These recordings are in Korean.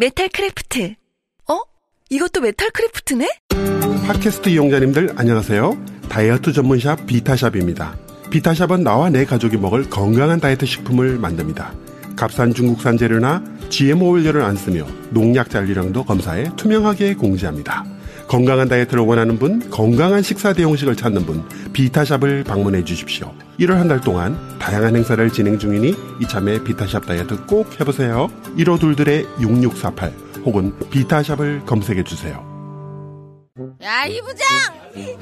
메탈 크래프트 어? 이것도 메탈 크래프트네? 팟캐스트 이용자님들 안녕하세요. 다이어트 전문샵 비타샵입니다. 비타샵은 나와 내 가족이 먹을 건강한 다이어트 식품을 만듭니다. 값싼 중국산 재료나 GMO 원료를 안 쓰며 농약 잔류량도 검사해 투명하게 공지합니다. 건강한 다이어트를 원하는 분, 건강한 식사 대용식을 찾는 분, 비타샵을 방문해 주십시오. 1월 한 달 동안 다양한 행사를 진행 중이니 이참에 비타샵 다이어트 꼭 해보세요. 1호둘들의 6648 혹은 비타샵을 검색해 주세요. 야, 이 부장!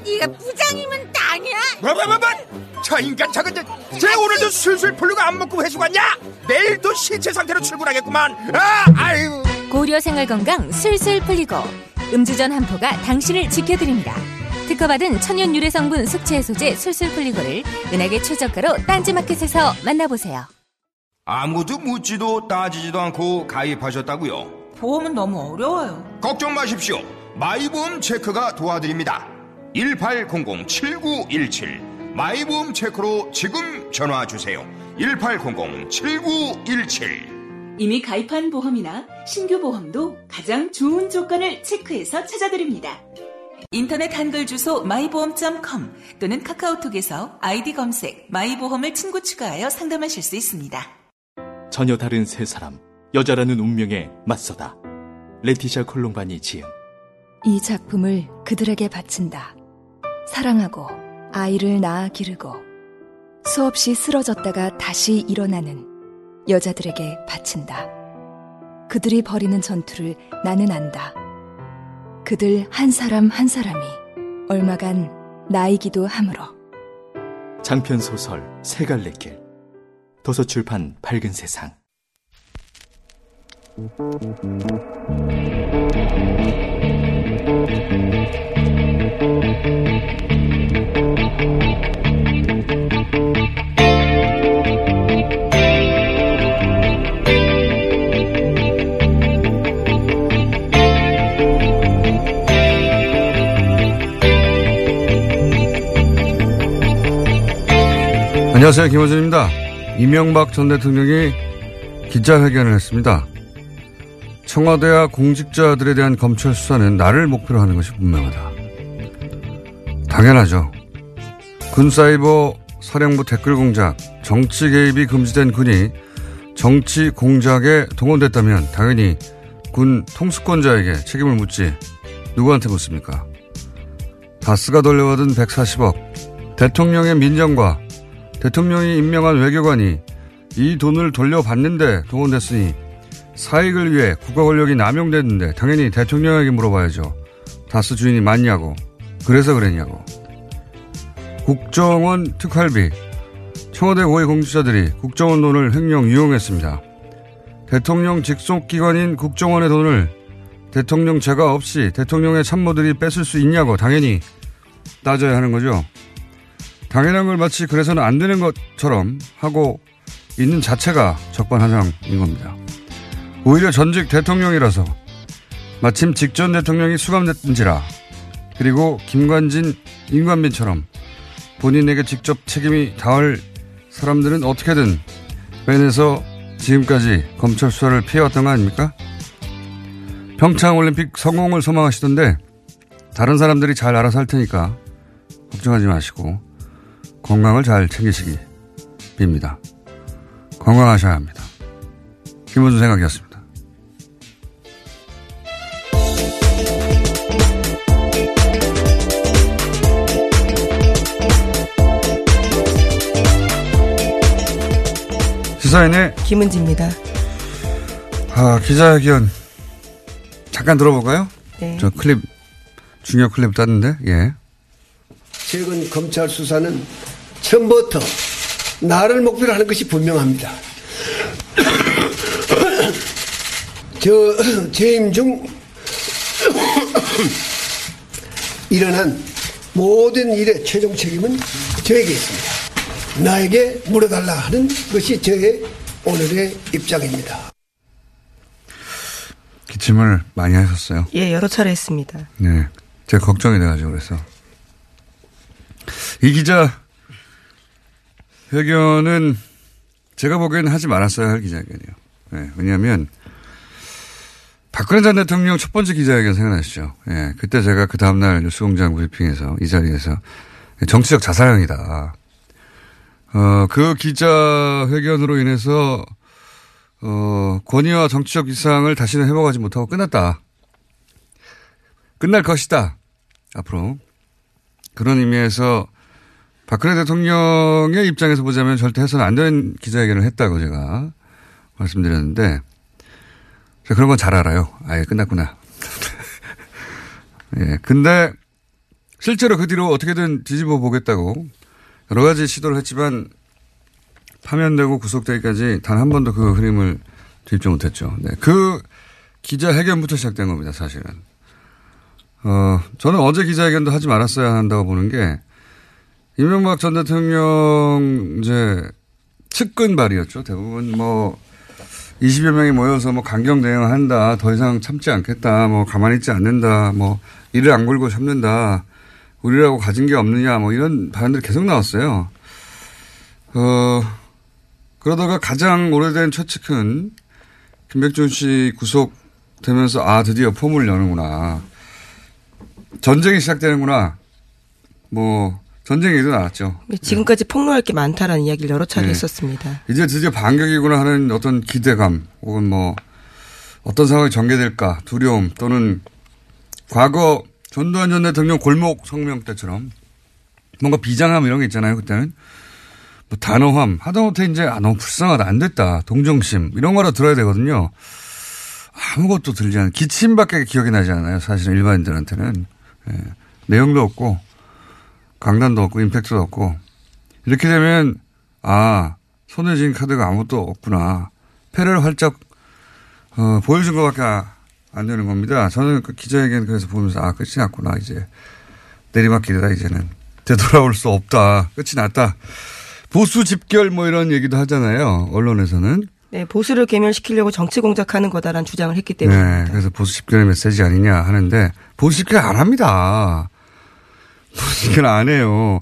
네가 부장이면 땅이야? 뭐, 뭐, 뭐, 뭐? 저 인간 저건 저, 쟤 오늘도 술술 풀리고 안 먹고 회수 갔냐? 내일도 신체 상태로 출근하겠구만. 아, 아유. 고려 생활 건강 술술 풀리고 음주전 한포가 당신을 지켜드립니다. 특허받은 천연 유래 성분 숙취 해소제 술술 풀리고를 은하계 최저가로 딴지마켓에서 만나보세요. 아무도 묻지도 따지지도 않고 가입하셨다고요? 보험은 너무 어려워요. 걱정 마십시오. 마이보험 체크가 도와드립니다. 1800-7917 마이보험 체크로 지금 전화 주세요. 1800-7917 이미 가입한 보험이나 신규 보험도 가장 좋은 조건을 체크해서 찾아드립니다. 인터넷 한글 주소 마이보험.com 또는 카카오톡에서 아이디 검색 마이보험을 친구 추가하여 상담하실 수 있습니다. 전혀 다른 세 사람, 여자라는 운명에 맞서다. 레티샤 콜롱반이 지음. 이 작품을 그들에게 바친다. 사랑하고 아이를 낳아 기르고 수없이 쓰러졌다가 다시 일어나는 여자들에게 바친다. 그들이 벌이는 전투를 나는 안다. 그들 한 사람 한 사람이 얼마간 나이기도 하므로. 장편 소설 세 갈래 길. 도서출판 밝은 세상. 안녕하세요. 김호준입니다. 이명박 전 대통령이 기자회견을 했습니다. 청와대와 공직자들에 대한 검찰 수사는 나를 목표로 하는 것이 분명하다. 당연하죠. 군사이버 사령부 댓글 공작, 정치 개입이 금지된 군이 정치 공작에 동원됐다면 당연히 군 통수권자에게 책임을 묻지 누구한테 묻습니까? 다스가 돌려받은 140억, 대통령의 민정과 대통령이 임명한 외교관이 이 돈을 돌려받는데 동원됐으니 사익을 위해 국가 권력이 남용됐는데 당연히 대통령에게 물어봐야죠. 다스 주인이 맞냐고. 그래서 그랬냐고. 국정원 특활비. 청와대 고위 공직자들이 국정원 돈을 횡령 유용했습니다. 대통령 직속기관인 국정원의 돈을 대통령 제가 없이 대통령의 참모들이 뺏을 수 있냐고 당연히 따져야 하는 거죠. 당연한 걸 마치 그래서는 안 되는 것처럼 하고 있는 자체가 적반하장인 겁니다. 오히려 전직 대통령이라서 마침 직전 대통령이 수감됐든지라 그리고 김관진, 임관빈처럼 본인에게 직접 책임이 닿을 사람들은 어떻게든 빼내서 지금까지 검찰 수사를 피해왔던 거 아닙니까? 평창 올림픽 성공을 소망하시던데 다른 사람들이 잘 알아서 할 테니까 걱정하지 마시고 건강을 잘 챙기시기 빕니다. 건강하셔야 합니다. 김원준 생각이었습니다. 시사인의 김은지입니다. 아, 기자회견 잠깐 들어볼까요? 네. 저 클립 중요 클립 땄는데 예. 최근 검찰 수사는 처음부터 나를 목표로 하는 것이 분명합니다. 저 재임 중 일어난 모든 일의 최종 책임은 저에게 있습니다. 나에게 물어달라 하는 것이 저의 오늘의 입장입니다. 기침을 많이 하셨어요. 예, 여러 차례 했습니다. 네. 제가 걱정이 돼가지고 그래서. 이 기자 회견은 제가 보기에는 하지 말았어야 할 기자회견이에요. 네, 왜냐하면 박근혜 전 대통령 첫 번째 기자회견 생각나시죠? 예, 그때 제가 그 다음날 뉴스공장 브리핑에서 이 자리에서 정치적 자살행위다. 어, 그 기자회견으로 인해서 어, 권위와 정치적 이상을 다시는 회복하지 못하고 끝났다. 끝날 것이다. 앞으로. 그런 의미에서 박근혜 대통령의 입장에서 보자면 절대 해서는 안 되는 기자회견을 했다고 제가 말씀드렸는데 그런 건 잘 알아요. 아예 끝났구나. 예. 근데 실제로 그 뒤로 어떻게든 뒤집어 보겠다고 여러 가지 시도를 했지만 파면되고 구속되기까지 단 한 번도 그 흐름을 뒤집지 못했죠. 네. 그 기자회견부터 시작된 겁니다, 사실은. 어, 저는 어제 기자회견도 하지 말았어야 한다고 보는 게, 이명박 전 대통령, 이제, 측근 발이었죠. 대부분 뭐, 20여 명이 모여서 뭐 강경 대응을 한다. 더 이상 참지 않겠다. 뭐 가만히 있지 않는다. 뭐 이를 안 걸고 참는다. 우리라고 가진 게 없느냐. 뭐 이런 발언들이 계속 나왔어요. 어, 그러다가 가장 오래된 최측근 김백준 씨 구속되면서 아 드디어 폼을 여는구나. 전쟁이 시작되는구나. 뭐 전쟁 얘기도 나왔죠. 지금까지 폭로할 게 많다라는 이야기를 여러 차례 네. 했었습니다. 이제 드디어 반격이구나 하는 어떤 기대감 혹은 뭐 어떤 상황이 전개될까 두려움 또는 과거 전두환 전 대통령 골목 성명 때처럼 뭔가 비장함 이런 게 있잖아요 그때는 뭐 단호함 하다못해 이제 아 너무 불쌍하다 안 됐다 동정심 이런 거라 들어야 되거든요 아무것도 들지 않은 기침밖에 기억이 나지 않아요 사실은 일반인들한테는 예. 내용도 없고 강단도 없고 임팩트도 없고. 이렇게 되면 아 손에 쥔 카드가 아무것도 없구나. 패를 활짝 어, 보여준 것밖에 안 되는 겁니다. 저는 그 기자회견 그래서 보면서 아 끝이 났구나 이제. 내리막길이다 이제는. 되돌아올 수 없다. 끝이 났다. 보수 집결 뭐 이런 얘기도 하잖아요 언론에서는. 네, 보수를 괴멸시키려고 정치 공작하는 거다라는 주장을 했기 네, 때문입니다. 그래서 보수 집결의 메시지 아니냐 하는데 보수 집결 안 합니다. 집결 안 해요.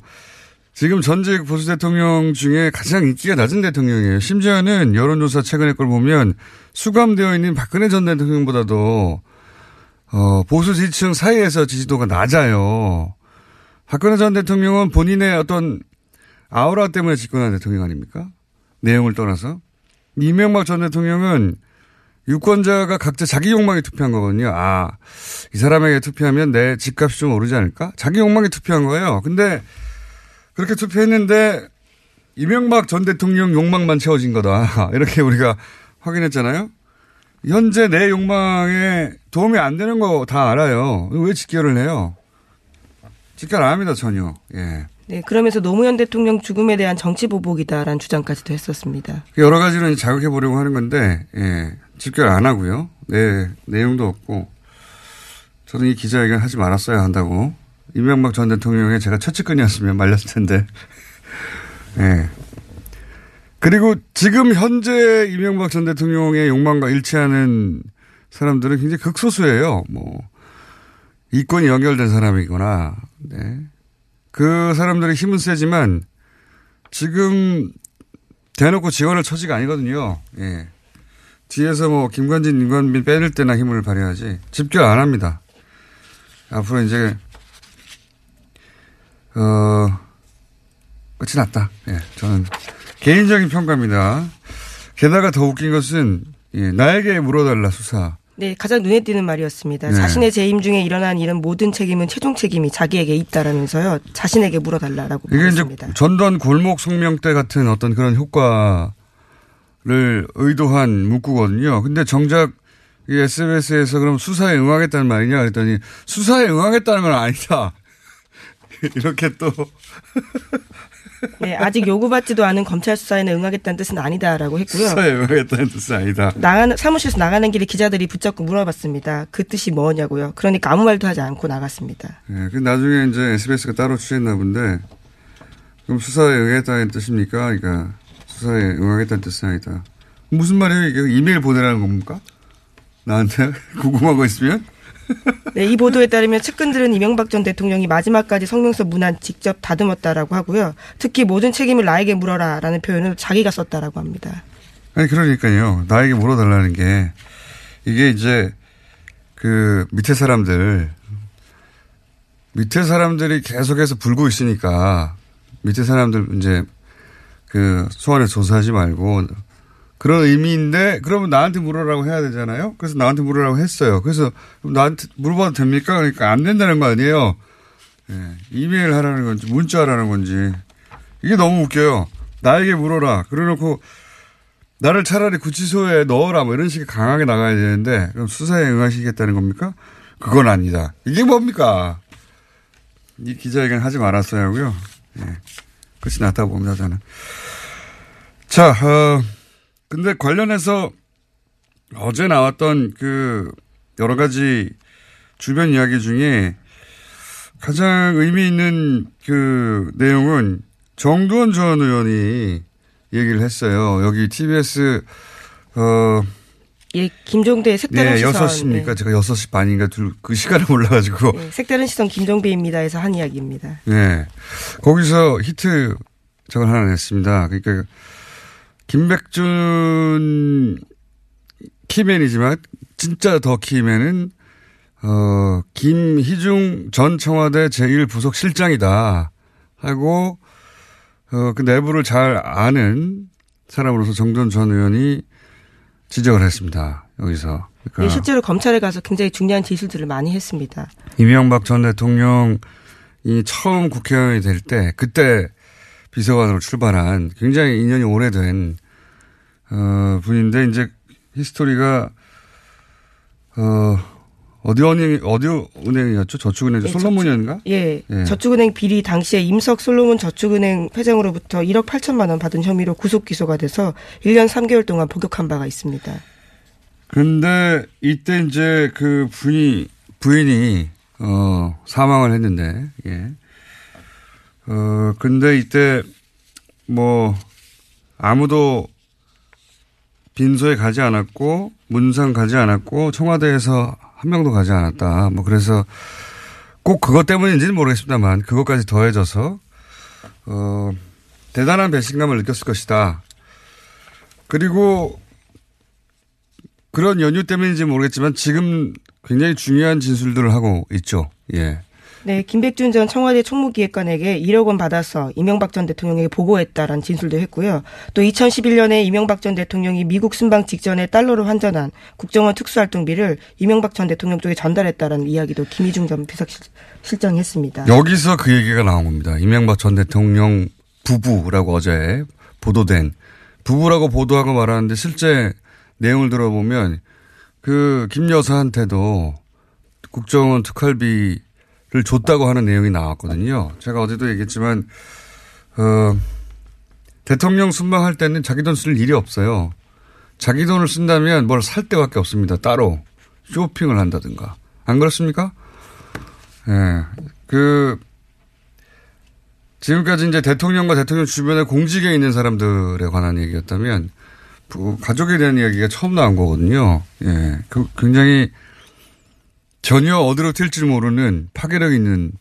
지금 전직 보수 대통령 중에 가장 인기가 낮은 대통령이에요. 심지어는 여론조사 최근의 걸 보면 수감되어 있는 박근혜 전 대통령보다도 어, 보수 지지층 사이에서 지지도가 낮아요. 박근혜 전 대통령은 본인의 어떤 아우라 때문에 집권한 대통령 아닙니까? 내용을 떠나서. 이명박 전 대통령은 유권자가 각자 자기 욕망에 투표한 거거든요. 아, 이 사람에게 투표하면 내 집값이 좀 오르지 않을까? 자기 욕망에 투표한 거예요. 근데 그렇게 투표했는데 이명박 전 대통령 욕망만 채워진 거다. 이렇게 우리가 확인했잖아요. 현재 내 욕망에 도움이 안 되는 거 다 알아요. 왜 직결을 해요? 직결 안 합니다, 전혀. 예. 네, 그러면서 노무현 대통령 죽음에 대한 정치 보복이다라는 주장까지도 했었습니다. 여러 가지로 자극해 보려고 하는 건데, 예. 집결 안 하고요. 네, 내용도 없고. 저는 이 기자회견 하지 말았어야 한다고. 이명박 전 대통령의 제가 첫 측근이었으면 말렸을 텐데. 예. 그리고 지금 현재 이명박 전 대통령의 욕망과 일치하는 사람들은 굉장히 극소수예요. 뭐, 이권이 연결된 사람이거나, 네. 그 사람들의 힘은 세지만 지금 대놓고 지원할 처지가 아니거든요. 예. 뒤에서 뭐 김관진, 임관빈 빼낼 때나 힘을 발휘하지 집결 안 합니다. 앞으로 이제 어 끝이 났다. 예, 저는 개인적인 평가입니다. 게다가 더 웃긴 것은 예, 나에게 물어달라 수사. 네, 가장 눈에 띄는 말이었습니다. 네. 자신의 재임 중에 일어난 일은 모든 책임은 최종 책임이 자기에게 있다라면서요. 자신에게 물어달라라고 이게 이제 말했습니다. 전두환 골목 성명 때 같은 어떤 그런 효과 를 의도한 문구거든요. 근데 정작 이 SBS에서 그럼 수사에 응하겠다는 말이냐 그랬더니 수사에 응하겠다는 건 아니다. 이렇게 또 네, 아직 요구받지도 않은 검찰 수사에는 응하겠다는 뜻은 아니다라고 했고요. 수사에 응하겠다는 뜻은 아니다. 나가는 사무실에서 나가는 길에 기자들이 붙잡고 물어봤습니다. 그 뜻이 뭐냐고요. 그러니까 아무 말도 하지 않고 나갔습니다. 예, 그 나중에 이제 SBS가 따로 취했나 본데, 그럼 수사에 응하겠다는 뜻입니까? 그러니까 수사에 응하겠다는 뜻은 아니다. 무슨 말이에요? 이게 이메일 보내라는 겁니까? 나한테 궁금한 거 있으면? 네, 이 보도에 따르면 측근들은 이명박 전 대통령이 마지막까지 성명서 문안 직접 다듬었다라고 하고요. 특히 모든 책임을 나에게 물어라라는 표현을 자기가 썼다라고 합니다. 아니 그러니까요. 나에게 물어달라는 게 이게 이제 그 밑에 사람들 밑에 사람들이 계속해서 불고 있으니까 밑에 사람들 이제 그 소환에 조사하지 말고 그런 의미인데 그러면 나한테 물어라고 해야 되잖아요. 그래서 나한테 물어라고 했어요. 그래서 나한테 물어봐도 됩니까? 그러니까 안 된다는 거 아니에요. 예, 이메일 하라는 건지 문자 하라는 건지 이게 너무 웃겨요. 나에게 물어라. 그래놓고 나를 차라리 구치소에 넣어라 뭐 이런 식의 강하게 나가야 되는데 그럼 수사에 응하시겠다는 겁니까? 그건 아니다. 이게 뭡니까? 이 기자회견 하지 말았어야 하고요. 예. 끝이 났다고 봅니다, 저는. 자, 어, 근데 관련해서 어제 나왔던 그 여러 가지 주변 이야기 중에 가장 의미 있는 그 내용은 정두원 전 의원이 얘기를 했어요. 여기 TBS 어 예, 김종대 색다른 네, 시선. 6시입니까? 네. 제가 6시 반인가 둘, 그 시간에 몰라가지고. 네, 색다른 시선 김종배입니다에서 한 이야기입니다. 네. 거기서 히트 저걸 하나 냈습니다. 그러니까 김백준 키맨이지만 진짜 더 키맨은 어 김희중 전 청와대 제1부속실장이다 하고 어 그 내부를 잘 아는 사람으로서 정돈 전 의원이 지적을 했습니다. 여기서. 그러니까 네, 실제로 검찰에 가서 굉장히 중요한 진술들을 많이 했습니다. 이명박 전 대통령이 처음 국회의원이 될 때 그때 비서관으로 출발한 굉장히 인연이 오래된 어, 분인데 이제 히스토리가 어 어디 은행 어디 은행이었죠? 저축은행 예, 솔로몬이었는가? 예, 예. 저축은행 비리 당시에 임석 솔로몬 저축은행 회장으로부터 1억 8천만 원 받은 혐의로 구속 기소가 돼서 1년 3개월 동안 복역한 바가 있습니다. 근데 이때 이제 그 부인이 부인이 어 사망을 했는데 예. 어 근데 이때 뭐 아무도 빈소에 가지 않았고 문상 가지 않았고 청와대에서 한 명도 가지 않았다. 뭐 그래서 꼭 그것 때문인지는 모르겠습니다만 그것까지 더해져서 어 대단한 배신감을 느꼈을 것이다. 그리고 그런 연유 때문인지 모르겠지만 지금 굉장히 중요한 진술들을 하고 있죠. 예. 네, 김백준 전 청와대 총무기획관에게 1억 원 받아서 이명박 전 대통령에게 보고했다라는 진술도 했고요. 또 2011년에 이명박 전 대통령이 미국 순방 직전에 달러로 환전한 국정원 특수활동비를 이명박 전 대통령 쪽에 전달했다라는 이야기도 김희중 전 비서실장이 했습니다. 여기서 그 얘기가 나온 겁니다. 이명박 전 대통령 부부라고 어제 보도된 부부라고 보도하고 말하는데 실제 내용을 들어보면 그 김 여사한테도 국정원 특활비 를 줬다고 하는 내용이 나왔거든요. 제가 어제도 얘기했지만 어, 대통령 순방할 때는 자기 돈 쓸 일이 없어요. 자기 돈을 쓴다면 뭘 살 때밖에 없습니다. 따로 쇼핑을 한다든가 안 그렇습니까? 예, 그 지금까지 이제 대통령과 대통령 주변에 공직에 있는 사람들에 관한 얘기였다면 그 가족에 대한 이야기가 처음 나온 거거든요. 예. 그 굉장히 전혀 어디로 튈지 모르는 파괴력 있는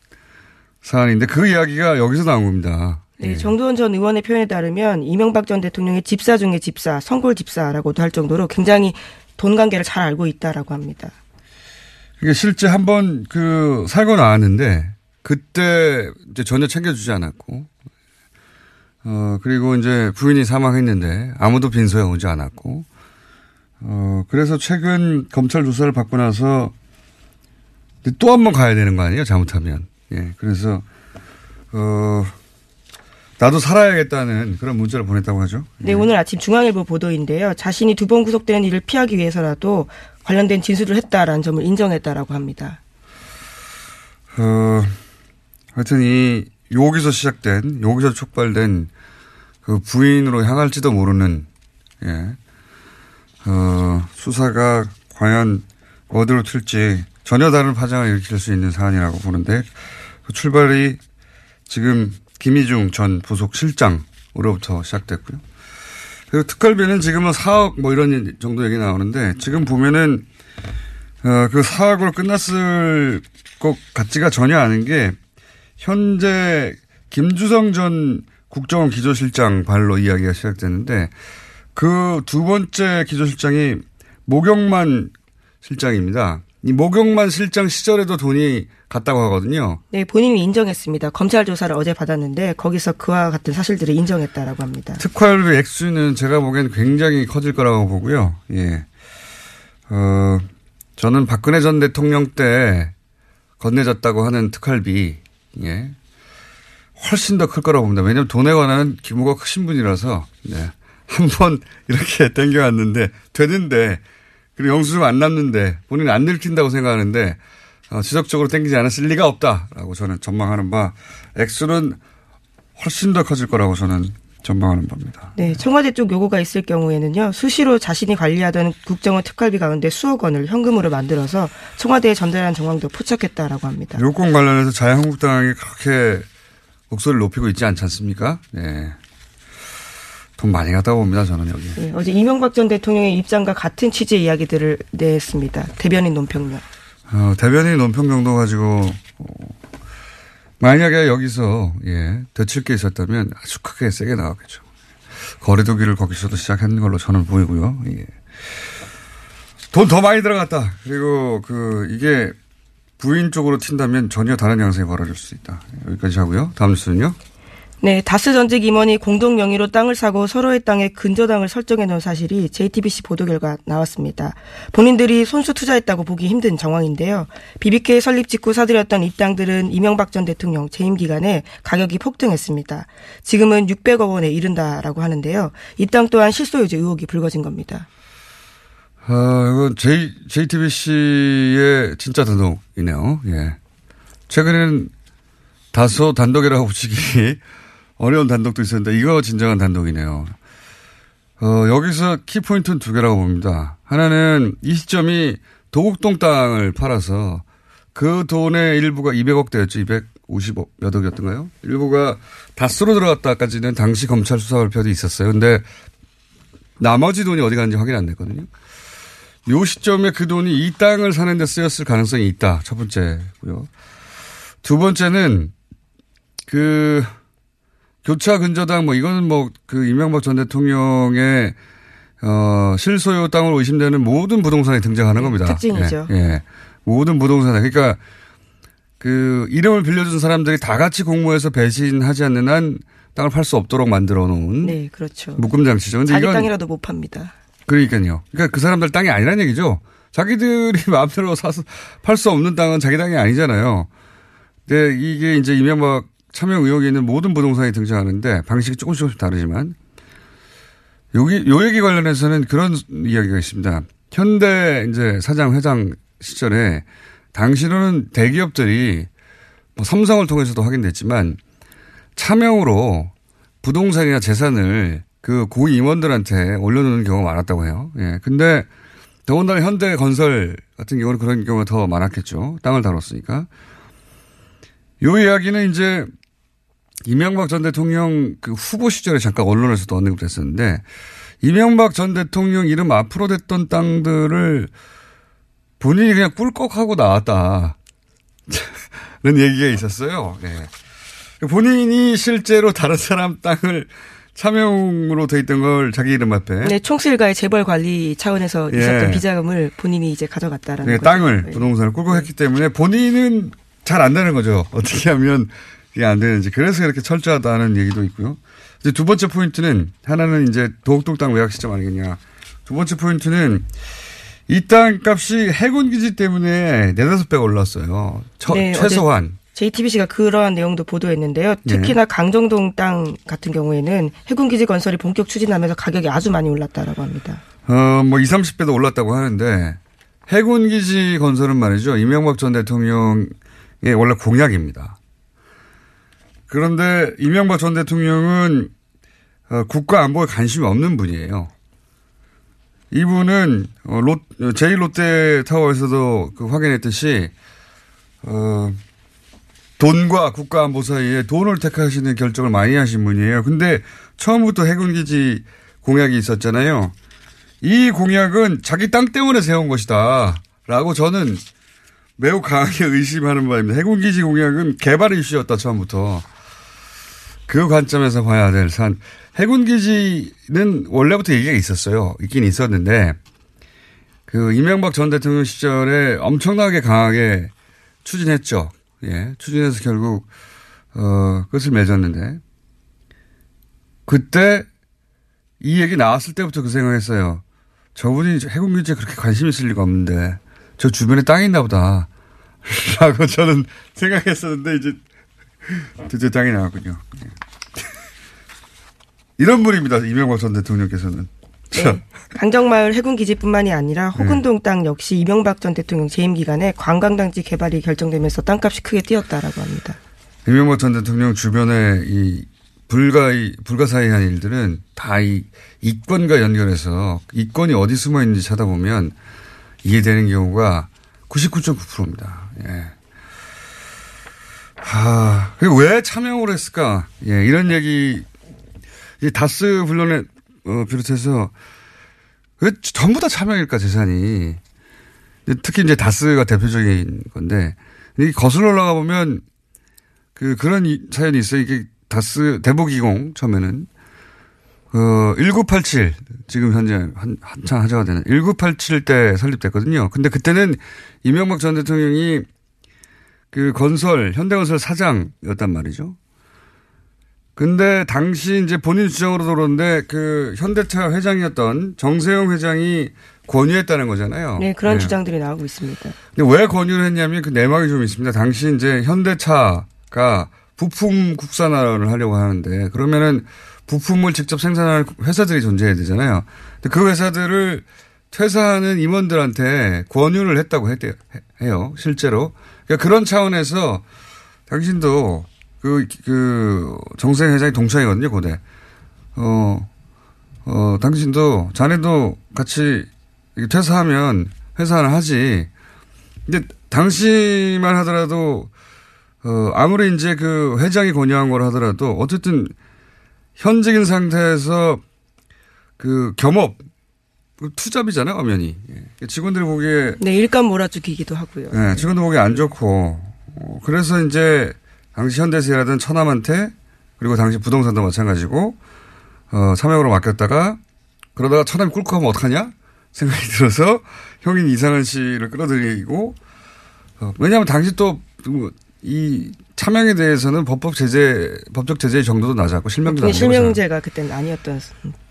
사안인데 그 이야기가 여기서 나온 겁니다. 네, 정두원 전 의원의 표현에 따르면 이명박 전 대통령의 집사 중에 집사, 성골 집사라고도 할 정도로 굉장히 돈 관계를 잘 알고 있다라고 합니다. 이게 실제 한번그 살고 나왔는데 그때 이제 전혀 챙겨주지 않았고 어 그리고 이제 부인이 사망했는데 아무도 빈소에 오지 않았고 어 그래서 최근 검찰 조사를 받고 나서 또 한 번 가야 되는 거 아니에요 잘못하면 예 그래서 어 나도 살아야겠다는 그런 문자를 보냈다고 하죠. 네, 오늘 아침 중앙일보 보도인데요. 자신이 두 번 구속되는 일을 피하기 위해서라도 관련된 진술을 했다라는 점을 인정했다라고 합니다. 어, 하여튼 이 여기서 시작된, 여기서 촉발된 그 부인으로 향할지도 모르는, 예, 어, 수사가 과연 어디로 튈지 전혀 다른 파장을 일으킬 수 있는 사안이라고 보는데 그 출발이 지금 김희중 전 부속 실장으로부터 시작됐고요. 그리고 특활비는 지금은 4억 뭐 이런 정도 얘기 나오는데 지금 보면은 어, 그 4억으로 끝났을 것 같지가 전혀 않은 게 현재 김주성 전 국정원 기조실장 발로 이야기가 시작됐는데 그 두 번째 기조실장이 모경만 실장입니다. 이 모경만 실장 시절에도 돈이 갔다고 하거든요. 네, 본인이 인정했습니다. 검찰 조사를 어제 받았는데 거기서 그와 같은 사실들을 인정했다라고 합니다. 특활비 액수는 제가 보기엔 굉장히 커질 거라고 보고요. 예. 어, 저는 박근혜 전 대통령 때 건네졌다고 하는 특활비, 예. 훨씬 더 클 거라고 봅니다. 왜냐하면 돈에 관한 규모가 크신 분이라서, 네. 한번 이렇게 땡겨왔는데, 되는데, 그리고 영수증 안 남는데, 본인이 안 들킨다고 생각하는데, 어, 지속적으로 땡기지 않았을 리가 없다라고 저는 전망하는 바, 액수는 훨씬 더 커질 거라고 저는 전망하는 겁니다. 네, 청와대 쪽 요구가 있을 경우에는요, 수시로 자신이 관리하던 국정원 특활비 가운데 수억 원을 현금으로 만들어서 청와대에 전달한 정황도 포착했다라고 합니다. 요건 관련해서 자유한국당이 그렇게 목소리를 높이고 있지 않지 않습니까? 네. 돈 많이 갖다 봅니다, 저는 여기. 네, 어제 이명박 전 대통령의 입장과 같은 취지의 이야기들을 냈습니다. 대변인 논평요. 어, 대변인 논평 정도 가지고, 어, 만약에 여기서, 예, 되칠 게 있었다면 아주 크게 세게 나왔겠죠. 거리두기를 거기서도 시작한 걸로 저는 보이고요. 예. 돈 더 많이 들어갔다. 그리고 그, 이게 부인 쪽으로 튄다면 전혀 다른 양상이 벌어질 수 있다. 여기까지 하고요. 다음 뉴스는요. 네, 다스 전직 임원이 공동 명의로 땅을 사고 서로의 땅에 근저당을 설정해 놓은 사실이 JTBC 보도 결과 나왔습니다. 본인들이 손수 투자했다고 보기 힘든 정황인데요. BBK 설립 직후 사들였던 이 땅들은 이명박 전 대통령 재임 기간에 가격이 폭등했습니다. 지금은 600억 원에 이른다라고 하는데요. 이 땅 또한 실소유주 의혹이 불거진 겁니다. 아, 이건 J, JTBC의 진짜 단독이네요. 예. 최근에는 다소 단독이라고 붙이기 어려운 단독도 있었는데 이거 진정한 단독이네요. 어, 여기서 키포인트는 두 개라고 봅니다. 하나는 이 시점이 도곡동 땅을 팔아서 그 돈의 일부가 200억대였죠. 250억 몇 억이었던가요? 일부가 다스로 들어갔다까지는 당시 검찰 수사 발표도 있었어요. 근데 나머지 돈이 어디 갔는지 확인 안 됐거든요. 요 시점에 그 돈이 이 땅을 사는 데 쓰였을 가능성이 있다. 첫 번째고요. 두 번째는 그 교차 근저당 뭐 이거는 뭐 그 이명박 전 대통령의 어 실소유 땅으로 의심되는 모든 부동산에 등장하는 겁니다. 특징이죠. 예. 예. 모든 부동산에 그러니까 그 이름을 빌려준 사람들이 다 같이 공모해서 배신하지 않는 한 땅을 팔 수 없도록 만들어 놓은 네, 그렇죠. 묶음 장치죠. 근데 자기 땅이라도 못 팝니다. 그러니까요. 그러니까 그 사람들 땅이 아니라는 얘기죠. 자기들이 마음대로 사서 팔 수 없는 땅은 자기 땅이 아니잖아요. 근데 이게 이제 이명박 참여 의혹이 있는 모든 부동산이 등장하는데 방식이 조금씩 조금씩 다르지만 여기 요 얘기 관련해서는 그런 이야기가 있습니다. 현대 이제 사장 회장 시절에 당시로는 대기업들이 뭐 삼성을 통해서도 확인됐지만 차명으로 부동산이나 재산을 그 고위 임원들한테 올려놓는 경우가 많았다고 해요. 예. 근데 더군다나 현대 건설 같은 경우는 그런 경우가 더 많았겠죠. 땅을 다뤘으니까. 요 이야기는 이제 이명박 전 대통령 그 후보 시절에 잠깐 언론에서도 언급됐었는데 이명박 전 대통령 이름 앞으로 됐던 땅들을 본인이 그냥 꿀꺽하고 나왔다. 는 얘기가 있었어요. 네. 본인이 실제로 다른 사람 땅을 차명으로 돼 있던 걸 자기 이름 앞에. 네, 총실과의 재벌 관리 차원에서 예. 있었던 비자금을 본인이 이제 가져갔다라는 네. 땅을 네. 부동산을 꿀꺽했기 때문에 본인은 잘안 되는 거죠. 어떻게 하면 이게 안 되는지. 그래서 이렇게 철저하다는 얘기도 있고요. 이제 두 번째 포인트는 하나는 이제 도곡동 땅 외곽 시점 아니겠냐. 두 번째 포인트는 이 땅 값이 해군 기지 때문에 네다섯 배가 올랐어요. 처- 네, 최소한. JTBC가 그러한 내용도 보도했는데요. 특히나 네. 강정동 땅 같은 경우에는 해군 기지 건설이 본격 추진하면서 가격이 아주 많이 올랐다라고 합니다. 어, 뭐 20, 30배도 올랐다고 하는데 해군 기지 건설은 말이죠. 이명박 전 대통령의 원래 공약입니다. 그런데 이명박 전 대통령은 어, 국가 안보에 관심이 없는 분이에요. 이분은 어, 롯, 제1롯데타워에서도 그 확인했듯이 어, 돈과 국가 안보 사이에 돈을 택하시는 결정을 많이 하신 분이에요. 근데 처음부터 해군기지 공약이 있었잖아요. 이 공약은 자기 땅 때문에 세운 것이다. 라고 저는 매우 강하게 의심하는 바입니다. 해군기지 공약은 개발 이슈였다, 처음부터. 그 관점에서 봐야 될 산. 해군 기지는 원래부터 얘기가 있었어요. 있긴 있었는데, 그, 이명박 전 대통령 시절에 엄청나게 강하게 추진했죠. 예. 추진해서 결국, 어, 끝을 맺었는데, 그때 이 얘기 나왔을 때부터 그 생각했어요. 저분이 해군 기지에 그렇게 관심 있을 리가 없는데, 저 주변에 땅이 있나 보다. 라고 저는 생각했었는데, 이제, 드디어 땅이 나왔군요. 예. 이런 분입니다. 이명박 전 대통령께서는. 네. 강정마을 해군기지뿐만이 아니라 호근동 땅 역시 이명박 전 대통령 재임 기간에 관광단지 개발이 결정되면서 땅값이 크게 뛰었다라고 합니다. 이명박 전 대통령 주변에 이 불가이, 불가사의한 일들은 다 이 이권과 연결해서 이권이 어디 숨어 있는지 찾아보면 이해되는 경우가 99.9%입니다. 예. 아, 그리고 왜 참여를 했을까? 예, 이런 얘기, 이 다스 분론에 어, 비롯해서 왜 전부 다 참여일까 재산이 특히 이제 다스가 대표적인 건데 이 거슬러 올라가 보면 그 그런 이, 사연이 있어요. 이게 다스 대북이공 처음에는 어, 1987 지금 현재 한, 한창 하자가 되는 1987 때 설립됐거든요. 근데 그때는 이명박 전 대통령이 그 건설 현대건설 사장이었단 말이죠. 근데 당시 이제 본인 주장으로 들었는데 그 현대차 회장이었던 정세영 회장이 권유했다는 거잖아요. 네, 그런 네. 주장들이 나오고 있습니다. 근데 왜 권유를 했냐면 그 내막이 좀 있습니다. 당시 이제 현대차가 부품 국산화를 하려고 하는데 그러면은 부품을 직접 생산할 회사들이 존재해야 되잖아요. 근데 그 회사들을 퇴사하는 임원들한테 권유를 했다고 했대요. 해요. 실제로. 그러니까 그런 차원에서 당신도 그, 그, 정세 회장이 동창이거든요, 고대. 어, 어, 당신도, 자네도 같이 퇴사하면 회사를 하지. 근데 당시만 하더라도, 어, 아무리 이제 그 회장이 권유한 걸 하더라도 어쨌든 현직인 상태에서 그 겸업, 그 투잡이잖아요, 엄연히. 예. 직원들이 보기에. 네, 일감 몰아주기기도 하고요. 네, 직원들 보기에 안 좋고. 어, 그래서 이제 당시 현대에서 일하던 처남한테 그리고 당시 부동산도 마찬가지고 어, 삼형으로 맡겼다가 그러다가 처남이 꿀꺽 하면 어떡하냐 생각이 들어서 형인 이상은 씨를 끌어들이고 어, 왜냐하면 당시 또 이 차명에 대해서는 법법 제재 법적 제재의 정도도 낮았고 실명제도 안 되고 실명제가 그때는 아니었던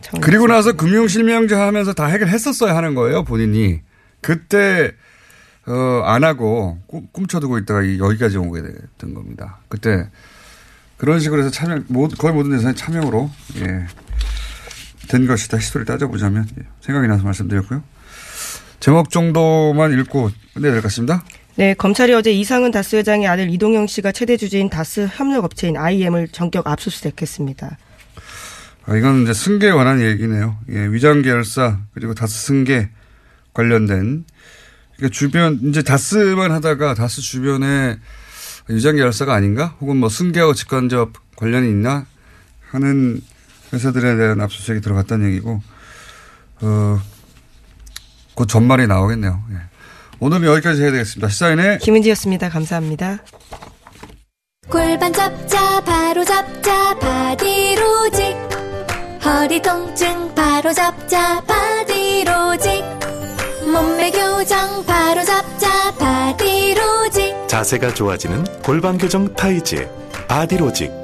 차원. 그리고 나서 금융 실명제 하면서 다 해결했었어야 하는 거예요 본인이 그때 어, 안 하고 꿈, 꿈쳐두고 있다가 이 여기까지 오게 됐던 겁니다. 그때 그런 식으로 해서 참여, 거의 모든 대상이 참여로, 예, 된 것이다. history 따져보자면. 예, 생각이 나서 말씀드렸고요. 제목 정도만 읽고 끝내야 될 것 같습니다. 네, 검찰이 어제 이상은 다스 회장의 아들 이동형 씨가 최대 주주인 다스 협력업체인 IM을 전격 압수수색했습니다. 아, 이건 이제 승계에 관한 얘기네요. 예, 위장 계열사, 그리고 다스 승계 관련된 그러니까 주변 이제 다스만 하다가 다스 주변에 유장 계열사가 아닌가 혹은 뭐 승계하고 직간접 관련이 있나 하는 회사들에 대한 압수수색이 들어갔다는 얘기고 어, 곧 전말이 나오겠네요. 예. 오늘은 여기까지 해야 되겠습니다. 시사인의 김은지였습니다. 감사합니다. 골반 잡자 바로 잡자 바디로직 허리 통증 바로 잡자 바디로직 몸매 교정 바로 잡자 바디로직 자세가 좋아지는 골반 교정 타이즈 바디로직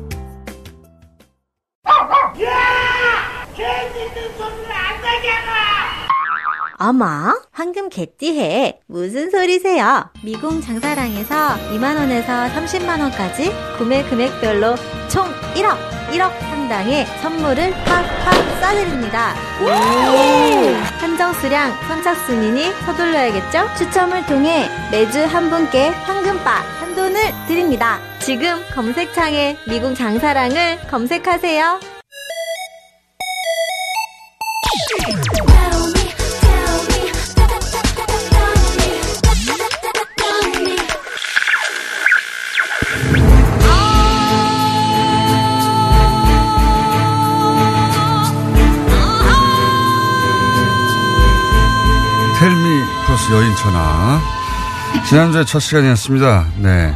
어머, 황금 개띠해. 무슨 소리세요? 미궁 장사랑에서 2만원에서 30만원까지 구매 금액별로 총 1억, 1억 상당의 선물을 팍팍 쏴드립니다. 한정 수량, 선착순이니 서둘러야겠죠? 추첨을 통해 매주 한 분께 황금바 한 돈을 드립니다. 지금 검색창에 미궁 장사랑을 검색하세요. 여인 천하. 지난주에 첫 시간이었습니다. 네.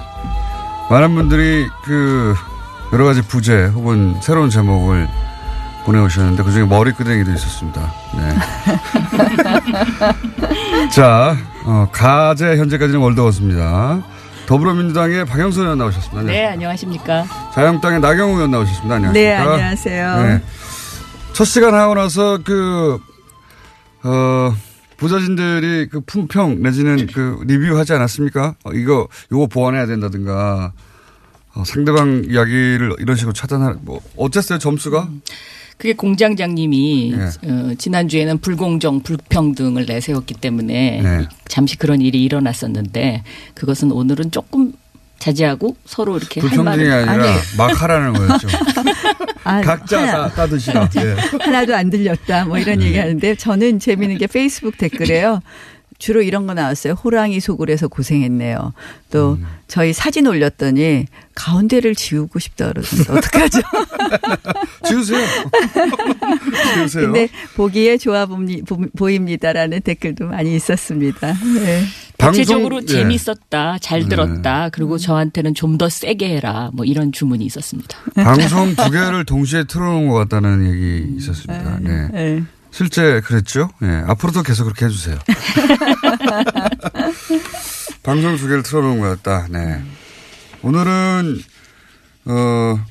많은 분들이 그 여러 가지 부제 혹은 새로운 제목을 보내오셨는데 그중에 머리끄댕이도 있었습니다. 네. 자, 어, 가제 현재까지는 월드워스입니다. 더불어민주당의 박영선 의원 나오셨습니다. 네, 안녕하십니까. 자유한국당의 나경호 의원 나오셨습니다. 안녕하십니까. 네, 안녕하세요. 네. 첫 시간 하고 나서 그, 어, 부자진들이 그 품평 내지는 그 리뷰하지 않았습니까? 어, 이거, 요거 보완해야 된다든가, 어, 상대방 이야기를 이런 식으로 차단하, 뭐, 어쨌어요, 점수가? 그게 공장장님이 네. 어, 지난주에는 불공정, 불평등을 내세웠기 때문에 네. 잠시 그런 일이 일어났었는데 그것은 오늘은 조금 자제하고 서로 이렇게 할 불평등이 말을 아니라 아니, 막 하라는 거였죠. 아, 각자 하나. 다 따드시라. 예. 하나도 안 들렸다. 뭐 이런 얘기 하는데 저는 재미있는 게 페이스북 댓글에요. 주로 이런 거 나왔어요. 호랑이 속을 해서 고생했네요. 또 저희 사진 올렸더니 가운데를 지우고 싶다 그러던데 어떡하죠? 지우세요. 지우세요. 근데 보기에 좋아 보- 보입니다라는 댓글도 많이 있었습니다. 네. 대체적으로 예. 재밌었다, 잘 네. 들었다, 그리고 저한테는 좀 더 세게 해라, 뭐 이런 주문이 있었습니다. 방송 두 개를 동시에 틀어놓은 것 같다는 얘기 있었습니다. 네. 네. 실제 그랬죠? 예. 앞으로도 계속 그렇게 해주세요. 방송 두 개를 틀어놓은 것 같다. 네. 오늘은, 어,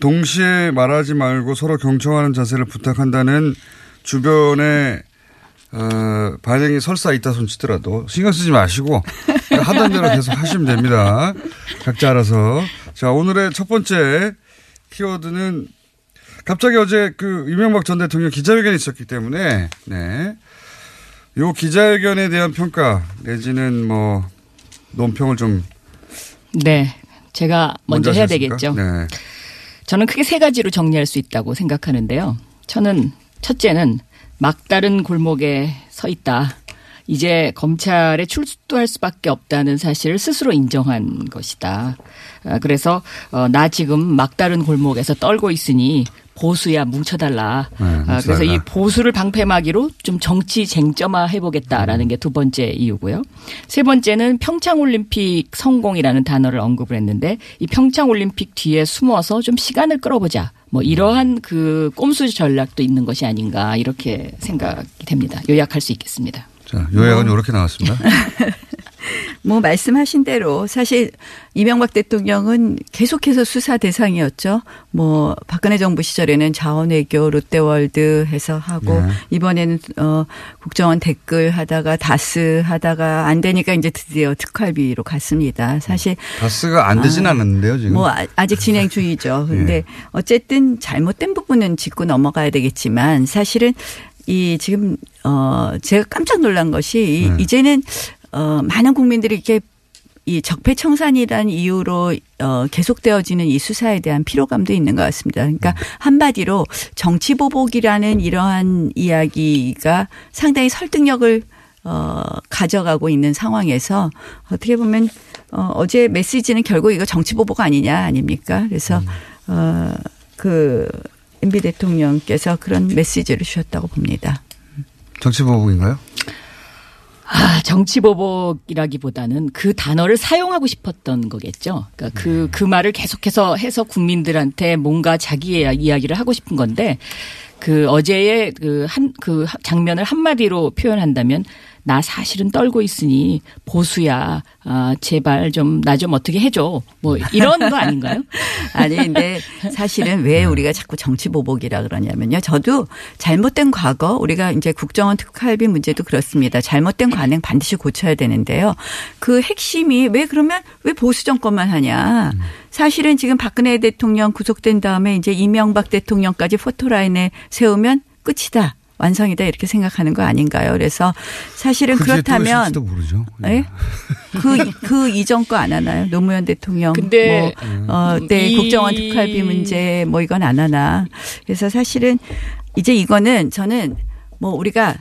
동시에 말하지 말고 서로 경청하는 자세를 부탁한다는 주변에 어, 반응이 설사 있다 손치더라도 신경 쓰지 마시고 하던 대로 계속 하시면 됩니다. 각자 알아서. 자, 오늘의 첫 번째 키워드는 갑자기 어제 그 이명박 전 대통령 기자회견이 있었기 때문에 네. 요 기자회견에 대한 평가 내지는 뭐 논평을 좀 네. 제가 먼저 해야? 되겠죠. 네. 저는 크게 세 가지로 정리할 수 있다고 생각하는데요. 저는 첫째는 막다른 골목에 서 있다. 이제 검찰에 출두할 수밖에 없다는 사실을 스스로 인정한 것이다. 아, 그래서 어, 나 지금 막다른 골목에서 떨고 있으니 보수야 뭉쳐달라. 네, 아, 그래서 뭉쳐달라. 이 보수를 방패막이로 좀 정치 쟁점화 해보겠다라는 게두 번째 이유고요. 세 번째는 평창올림픽 성공이라는 단어를 언급을 했는데 이 평창올림픽 뒤에 숨어서 좀 시간을 끌어보자. 뭐 이러한 그 꼼수 전략도 있는 것이 아닌가 이렇게 생각이 됩니다. 요약할 수 있겠습니다. 자, 요약은 이렇게 나왔습니다. 뭐 말씀하신 대로 사실 이명박 대통령은 계속해서 수사 대상이었죠. 뭐 박근혜 정부 시절에는 자원외교 롯데월드 해서 하고 네. 이번에는 어 국정원 댓글 하다가 다스 하다가 안 되니까 이제 드디어 특활비로 갔습니다. 사실 다스가 안 되진 않았는데요, 지금. 뭐 아- 아직 진행 중이죠. 근데 어쨌든 잘못된 부분은 짚고 넘어가야 되겠지만 사실은 이 지금 어 제가 깜짝 놀란 것이 이 이제는 어 많은 국민들이 이렇게 이 적폐청산이라는 이유로 어 계속되어지는 이 수사에 대한 피로감도 있는 것 같습니다. 그러니까 한마디로 정치 보복이라는 이러한 이야기가 상당히 설득력을 어 가져가고 있는 상황에서 어떻게 보면 어 어제 메시지는 결국 이거 정치 보복 아니냐 아닙니까? 그래서 어 그 MB 대통령께서 그런 메시지를 주셨다고 봅니다. 정치 보복인가요? 아, 정치보복이라기보다는 그 단어를 사용하고 싶었던 거겠죠. 그러니까 그, 그 말을 계속해서 해서 국민들한테 뭔가 자기의 이야기를 하고 싶은 건데 그 어제의 그 한, 그 장면을 한마디로 표현한다면 나 사실은 떨고 있으니 보수야, 아, 제발 좀나좀 어떻게 해줘. 뭐 이런 거 아닌가요? 아니, 근데 사실은 왜 우리가 자꾸 정치 보복이라 그러냐면요. 저도 잘못된 과거, 우리가 이제 국정원 특활비 문제도 그렇습니다. 잘못된 관행 반드시 고쳐야 되는데요. 그 핵심이 왜 그러면 왜 보수 정권만 하냐. 사실은 지금 박근혜 대통령 구속된 다음에 이제 이명박 대통령까지 포토라인에 세우면 끝이다. 완성이다 이렇게 생각하는 거 아닌가요? 그래서 사실은 그렇다면 모르죠. 네? 그, 그 이전 거 안 하나요? 노무현 대통령. 근데 뭐, 어, 때 이- 국정원 특활비 문제 뭐 이건 안 하나. 그래서 사실은 이제 이거는 저는 뭐 우리가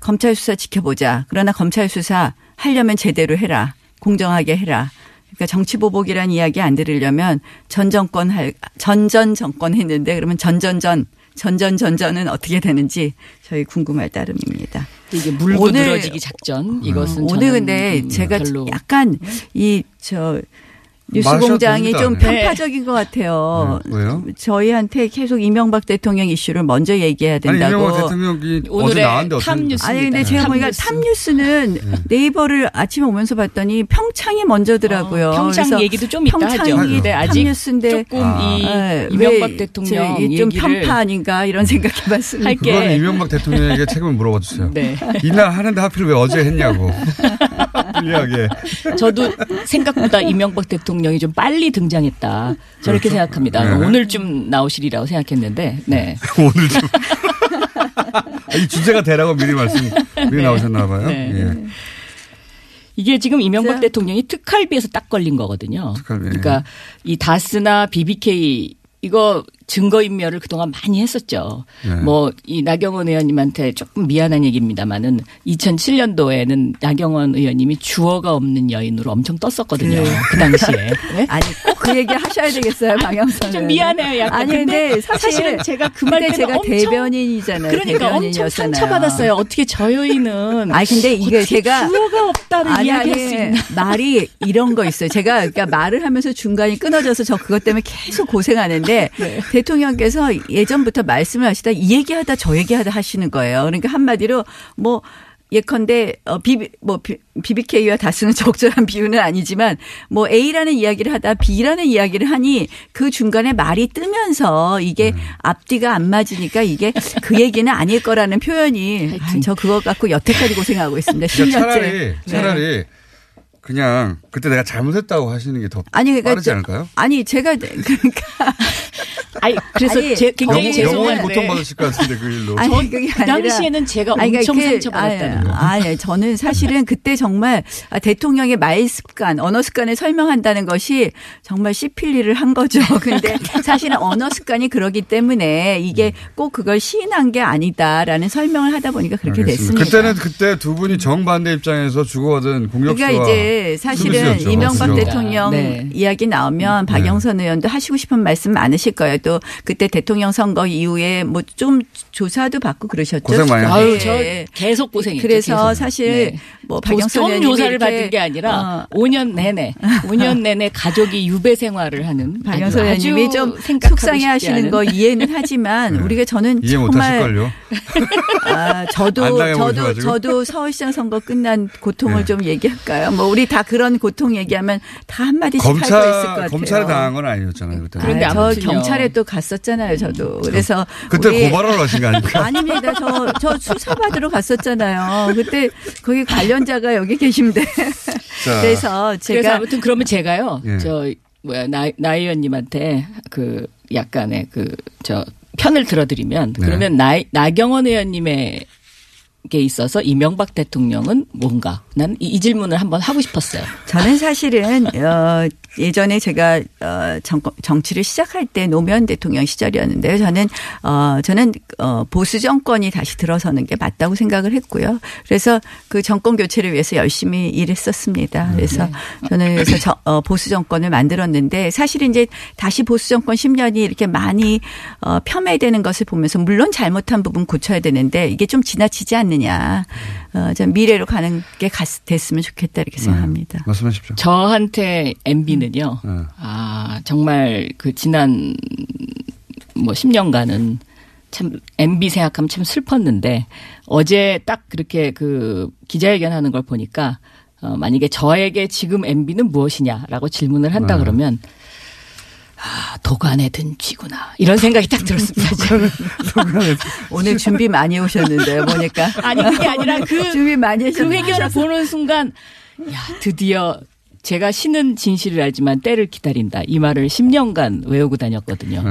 검찰 수사 지켜보자. 그러나 검찰 수사 하려면 제대로 해라. 공정하게 해라. 그러니까 정치 보복이라는 이야기 안 들으려면 전 정권 할, 전전 정권 했는데 그러면 전전전, 전전전전은 어떻게 되는지 저희 궁금할 따름입니다. 이게 물고 오늘- 늘어지기 작전 이것은 오늘 저는 근데 음, 제가 별로 약간 이 저 뉴스 마셔도 공장이 됩니다. 좀 네. 편파적인 것 같아요. 네, 왜요? 저희한테 계속 이명박 대통령 이슈를 먼저 얘기해야 아니 된다고. 이명박 대통령이 오늘의 탑뉴스. 아니 근데 제가 보니까 탑뉴스. 탑뉴스는 네 이버를 아침에 오면서 봤더니 평창이 먼저더라고요. 어, 평창 그래서 얘기도 좀 이따 하죠. 평창이 근데 아직 탑뉴스인데 조금 이 네, 이명박 왜 대통령 좀 얘기를 편파 아닌가 이런 생각해봤습니다. 할게. 그건 이명박 대통령에게 책임을 물어봐 주세요. 네. 이날 하는데 하필 왜 어제 했냐고. 불리하게. 저도 생각보다 이명박 대통령이 좀 빨리 등장했다. 저렇게 생각합니다. 네. 오늘쯤 나오시리라고 생각했는데, 네. 오늘 좀. 아, 이 주제가 되라고 미리 말씀, 미리 나오셨나 봐요. 네. 예. 이게 지금 이명박 대통령이 특활비에서 딱 걸린 거거든요. 특활비. 그러니까 이 다스나 BBK 이거 증거인멸을 그동안 많이 했었죠. 네. 뭐이 나경원 의원님한테 조금 미안한 얘기입니다만은 2007년도에는 나경원 의원님이 주어가 없는 여인으로 엄청 떴었거든요. 네. 그 당시에. 네? 아니 꼭그 얘기 하셔야 되겠어요 방영선 좀 의원님. 미안해요, 약간. 아니 근데 근데 사실 사실은 제가 그말 근데 때문에 제가 엄청- 대변인이잖아요. 그러니까 엄청 대변인이었잖아요. 상처받았어요. 어떻게 저 여인은 아니 근데 이게 제가 주어가 없다는 아니, 이야기할 아니, 수? 말이 이런 거 있어요. 제가 그러니까 말을 하면서 중간이 끊어져서 저 그것 때문에 계속 고생하는데 네. 대통령께서 예전부터 말씀을 하시다 이 얘기하다 저 얘기하다 하시는 거예요. 그러니까 한마디로 뭐 예컨대 어 비비 뭐 비- BBK와 다스는 적절한 비유는 아니지만 뭐 A라는 이야기를 하다 B라는 이야기를 하니 그 중간에 말이 뜨면서 이게 음. 앞뒤가 안 맞으니까 이게 그 얘기는 아닐 거라는 표현이 아, 저 그거 갖고 여태까지 고생하고 있습니다. 그러니까 10년째. 차라리, 차라리 그냥 그때 내가 잘못했다고 하시는 게더 아니 그러니까 빠르지 저- 않을까요? 아니 제가 그러니까 아니 그래서 아니, 제, 굉장히 영혼- 죄송한데 영원히 고통받으실 것 같은데 그 일로. 아니, 저- 그게 그 아니라- 당시에는 제가 아니, 그러니까 엄청 그- 상처받았다는 아니, 거. 아니, 저는 사실은 그때 정말 아, 대통령의 말 습관, 언어 습관을 설명한다는 것이 정말 일을 한 거죠. 근데 사실은 언어 습관이 그러기 때문에 이게 꼭 그걸 시인한 게 아니다라는 설명을 하다 보니까 그렇게 알겠습니다. 됐습니다. 그때는 그때 두 분이 정반대 입장에서 주고받은 공격수와 그러니까 이제 사실은 수비수였죠. 이명박 맞죠? 대통령 네. 이야기 나오면 박영선 의원도 하시고 싶은 말씀 많으실 거예요. 또 그때 대통령 선거 이후에 뭐 좀 조사도 받고 그러셨죠. 고생 많이 아유, 하셨죠. 저 계속 고생했죠. 그래서 계속. 사실 네. 뭐 조- 박영선 조사를 받은 게 아니라 어. 5년 내내 5년 내내 가족이 유배 생활을 하는 박영선 아주 의원님이 좀 속상해 하시는 거 이해는 하지만 네. 우리가 저는 정말 하실걸요. 아, 안 저도. 저도 저도 서울시장 선거 끝난 고통을 네. 좀 얘기할까요? 뭐 우리 다 그런 고통 얘기하면 다 한마디씩 할거 있을 것 검찰 같아요. 검찰에 당한 건 아니었잖아요 그때. 그런데 아, 저 아무 경찰에 또 갔었잖아요, 저도. 그래서 그때 고발을 하신 거 아닙니까? 아닙니다. 저, 저 수사 받으러 갔었잖아요. 그때 거기 관련자가 여기 계신데. 자, 그래서 그래서 제가 아무튼 그러면 제가요. 예. 저 뭐야 나, 나 의원님한테 그 약간의 그 저 편을 들어드리면 네. 그러면 나 나경원 의원님의 게 있어서 이명박 대통령은 뭔가 난이 질문을 한번 하고 싶었어요. 저는 사실은 어 예전에 제가 어 정권 정치를 시작할 때 노무현 대통령 시절이었는데요. 저는 어 저는 어 보수 정권이 다시 들어서는 게 맞다고 생각을 했고요. 그래서 그 정권 교체를 위해서 열심히 일했었습니다. 그래서 저는 그래서 저, 어, 보수 정권을 만들었는데 사실 이제 다시 보수 정권 10년이 이렇게 많이 어 폄훼되는 것을 보면서 물론 잘못한 부분 고쳐야 되는데 이게 좀 지나치지 않느냐. 어, 좀 미래로 가는 게 갔, 됐으면 좋겠다 이렇게 생각합니다. 말씀하십시오. 저한테 MB는 요. 아 정말 그 지난 뭐 10년간은 참 MB 생각하면 참 슬펐는데 어제 딱 그렇게 그 기자회견 하는 걸 보니까 어, 만약에 저에게 지금 MB는 무엇이냐라고 질문을 한다 네. 그러면 아, 도간에 든 쥐구나. 이런 생각이 딱 들었습니다. 오늘 준비 많이 오셨는데요, 보니까. 아니, 그게 아니라 그, 준비 많이 그 회견을. 보는 순간, 야, 드디어 제가 신은 진실을 알지만 때를 기다린다. 이 말을 10년간 외우고 다녔거든요.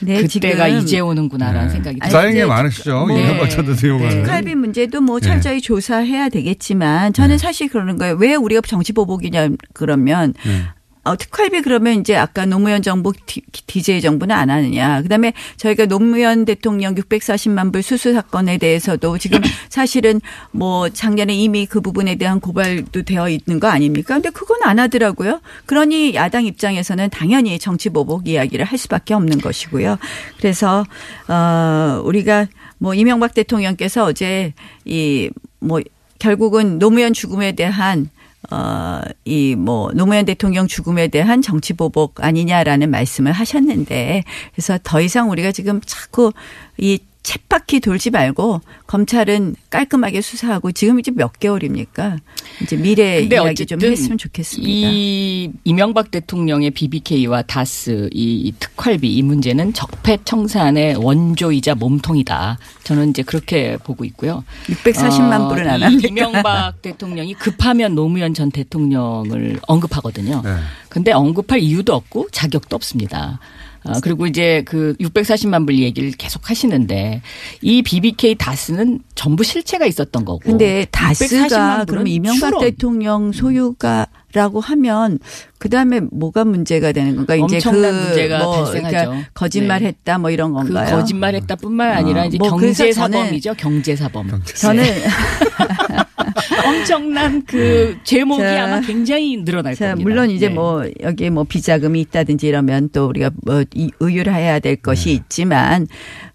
네, 그때가 지금- 이제 오는구나라는 네. 생각이 게 이제 많으시죠. 뭐- 전 대통령은. 특활비 문제도 뭐 네. 철저히 조사해야 되겠지만 저는 사실 그러는 거예요. 왜 우리가 정치 보복이냐 그러면 네. 어, 특활비 그러면 이제 아까 노무현 정부 디- DJ 정부는 안 하느냐. 그다음에 저희가 노무현 대통령 640만 불 수수 사건에 대해서도 지금 사실은 뭐 작년에 이미 그 부분에 대한 고발도 되어 있는 거 아닙니까? 근데 그건 안 하더라고요. 그러니 야당 입장에서는 당연히 정치 보복 이야기를 할 수밖에 없는 것이고요. 그래서 어 우리가 뭐 이명박 대통령께서 어제 이뭐 결국은 노무현 죽음에 대한 어, 이 뭐 노무현 대통령 죽음에 대한 정치 보복 아니냐라는 말씀을 하셨는데 그래서 더 이상 우리가 지금 자꾸 이 쳇바퀴 돌지 말고 검찰은 깔끔하게 수사하고 지금 이제 몇 개월입니까? 이제 미래 이야기 좀 했으면 좋겠습니다. 이 이명박 대통령의 BBK와 다스 이, 이 특활비 이 문제는 적폐청산의 원조이자 몸통이다. 저는 이제 그렇게 보고 있고요. 640만 불은 안이 합니까? 이명박 대통령이 급하면 노무현 전 대통령을 언급하거든요. 네. 근데 언급할 이유도 없고 자격도 없습니다. 아, 그리고 이제 그 640만 불 얘기를 계속 하시는데 이 BBK 다스는 전부 실체가 있었던 거고. 근데 640만 다스가 그러면 이명박 추론. 대통령 소유가라고 하면 그 다음에 뭐가 문제가 되는 건가? 이제 엄청난 그 문제가 뭐 발생하죠. 그러니까 거짓말했다 뭐 이런 그 건가요? 거짓말했다뿐만 아니라 어, 이제 뭐 경제사범이죠. 경제사범. 저는 엄청난 그 제목이 자, 아마 굉장히 늘어날 자, 겁니다. 물론 이제 네. 뭐 여기에 뭐 비자금이 있다든지 이러면 또 우리가 뭐 이- 의율해야 될 것이 네. 있지만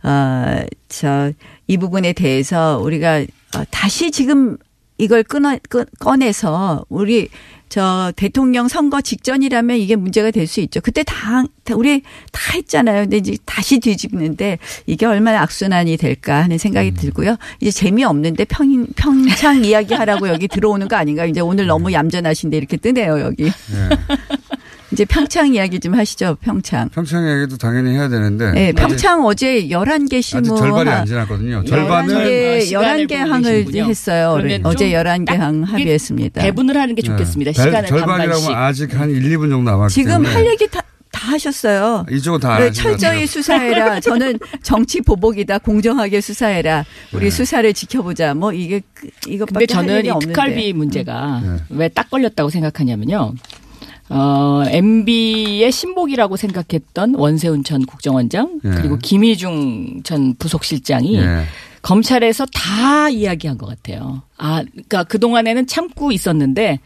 어저 이 부분에 대해서 우리가 어, 다시 지금 이걸 끊어 끊- 꺼내서 우리 저 대통령 선거 직전이라면 이게 문제가 될 수 있죠. 그때 다, 다 우리 다 했잖아요. 근데 이제 다시 뒤집는데 이게 얼마나 악순환이 될까 하는 생각이 들고요. 이제 재미없는데 평, 평창 이야기 하라고 여기 들어오는 거 아닌가. 이제 오늘 너무 얌전하신데 이렇게 뜨네요, 여기. 이제 평창 이야기 좀 하시죠, 평창. 평창 얘기도 당연히 해야 되는데. 네, 아직- 평창 어제 11개 아직 시무. 절반이 안 지났거든요. 절반을 11개, 시간을 11개 보고 항을. 했어요. 그러면 어제 좀 11개 항딱 합의했습니다. 배분을 하는 게 좋겠습니다. 네. 시간을 절반이라고 반반씩. 아직 한 1, 2분 정도 남았기 지금 때문에. 할 얘기 다, 다 하셨어요. 이쪽은 네, 하신 것 철저히. 수사해라. 저는 정치 보복이다. 공정하게 수사해라. 우리 네. 수사를 지켜보자. 뭐 이게 그- 이것밖에 근데 할 저는 이. 특활비 문제가 네. 왜딱 걸렸다고 생각하냐면요. 어, MB의 신복이라고 생각했던 원세훈 전 국정원장 예. 그리고 김희중 전 부속실장이 예. 검찰에서 다 이야기한 것 같아요. 아, 그러니까 그 동안에는 참고 있었는데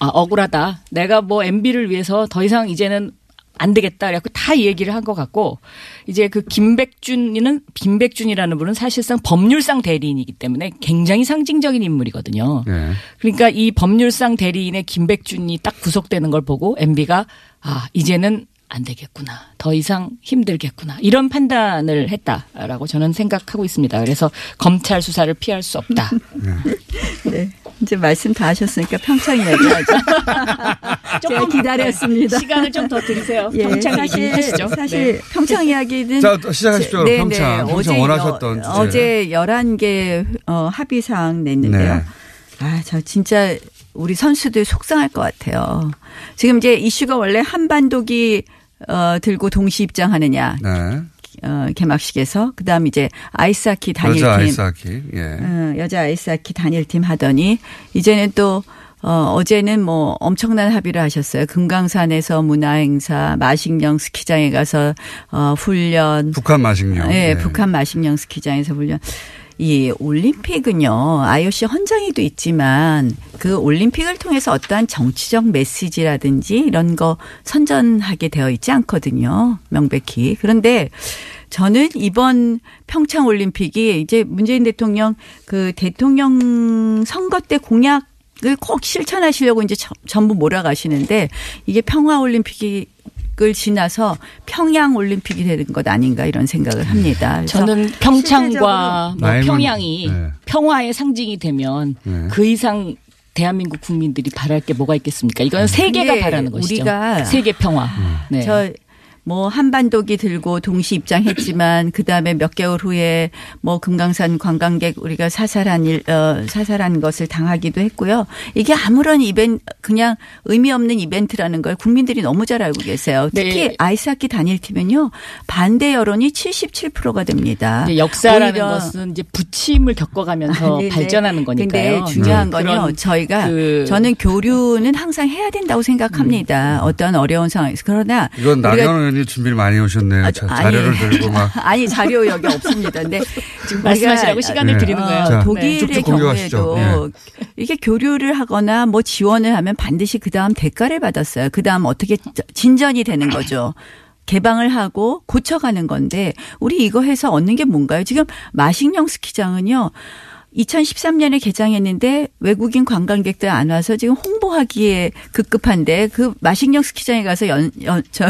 아 억울하다. 내가 뭐 MB를 위해서 더 이상 이제는 안 되겠다. 그래갖고 다 얘기를 한 것 같고 이제 그 김백준이는 김백준이라는 분은 사실상 법률상 대리인이기 때문에 굉장히 상징적인 인물이거든요. 네. 그러니까 이 법률상 대리인의 김백준이 딱 구속되는 걸 보고 MB가 아 이제는 안 되겠구나. 더 이상 힘들겠구나. 이런 판단을 했다라고 저는 생각하고 있습니다. 그래서 검찰 수사를 피할 수 없다. 네. 이제 말씀 다 하셨으니까 평창 이야기하죠. 제가 기다렸습니다. 시간을 좀 더 드리세요. 예, 평창 사실, 하시죠. 사실 네. 평창 이야기는 자, 또 시작하십시오. 네, 평창. 네. 평창 어제 원하셨던 여- 주제. 어제 11개 어, 합의 사항 냈는데요. 네. 아, 저 진짜 우리 선수들 속상할 것 같아요. 지금 이제 이슈가 원래 한반도기 어, 들고 동시 입장하느냐. 네. 어, 개막식에서 그다음 이제 아이스하키 단일팀 여자 아이스하키. 예. 어, 여자 아이스하키 단일팀 하더니 이제는 또 어, 어제는 뭐 엄청난 합의를 하셨어요. 금강산에서 문화행사, 마식령 스키장에 가서 어, 훈련. 북한 마식령. 네, 네. 북한 마식령 스키장에서 훈련. 이 올림픽은요, IOC 헌장에도 있지만 그 올림픽을 통해서 어떠한 정치적 메시지라든지 이런 거 선전하게 되어 있지 않거든요. 명백히. 그런데 저는 이번 평창 올림픽이 이제 문재인 대통령 그 대통령 선거 때 공약 을꼭 실천하시려고 이제 저- 전부 몰아가시는데 이게 평화 올림픽이 을 지나서 평양 올림픽이 되는 것 아닌가 이런 생각을 합니다. 그래서 저는 평창과 뭐 평양이 네. 평화의 상징이 되면 네. 그 이상 대한민국 국민들이 바랄 게 뭐가 있겠습니까? 이건 세계가 근데 바라는 것이죠. 우리가 세계 평화. 네. 저 뭐 한반도기 들고 동시 입장했지만 그 다음에 몇 개월 후에 뭐 금강산 관광객 우리가 사살한 일, 어, 사살한 것을 당하기도 했고요. 이게 아무런 이벤트 그냥 의미 없는 이벤트라는 걸 국민들이 너무 잘 알고 계세요. 특히 네. 아이스하키 단일팀은요 반대 여론이 77%가 됩니다. 역사라는 오히려 것은 이제 부침을 겪어가면서 네네. 발전하는 거니까요. 근데 중요한 네. 건요. 저희가 그- 저는 교류는 항상 해야 된다고 생각합니다. 어떤 어려운 상황에서 그러나 이건 우리가 나경원 의원님 준비를 많이 오셨네요. 자, 아니. 자료를 들고 막. 아니 자료 여기 없습니다. 근데 지금 말씀하시라고 시간을 네. 드리는 거예요. 자, 독일의 공유하시죠. 경우에도 이렇게 교류를 하거나 뭐 지원을 하면 반드시 그 다음 대가를 받았어요. 그 다음 어떻게 진전이 되는 거죠. 개방을 하고 고쳐가는 건데 우리 이거 해서 얻는 게 뭔가요? 지금 마식령 스키장은요. 2013년에 개장했는데 외국인 관광객들 안 와서 지금 홍보하기에 급급한데 그 마식령 스키장에 가서 연, 연, 저,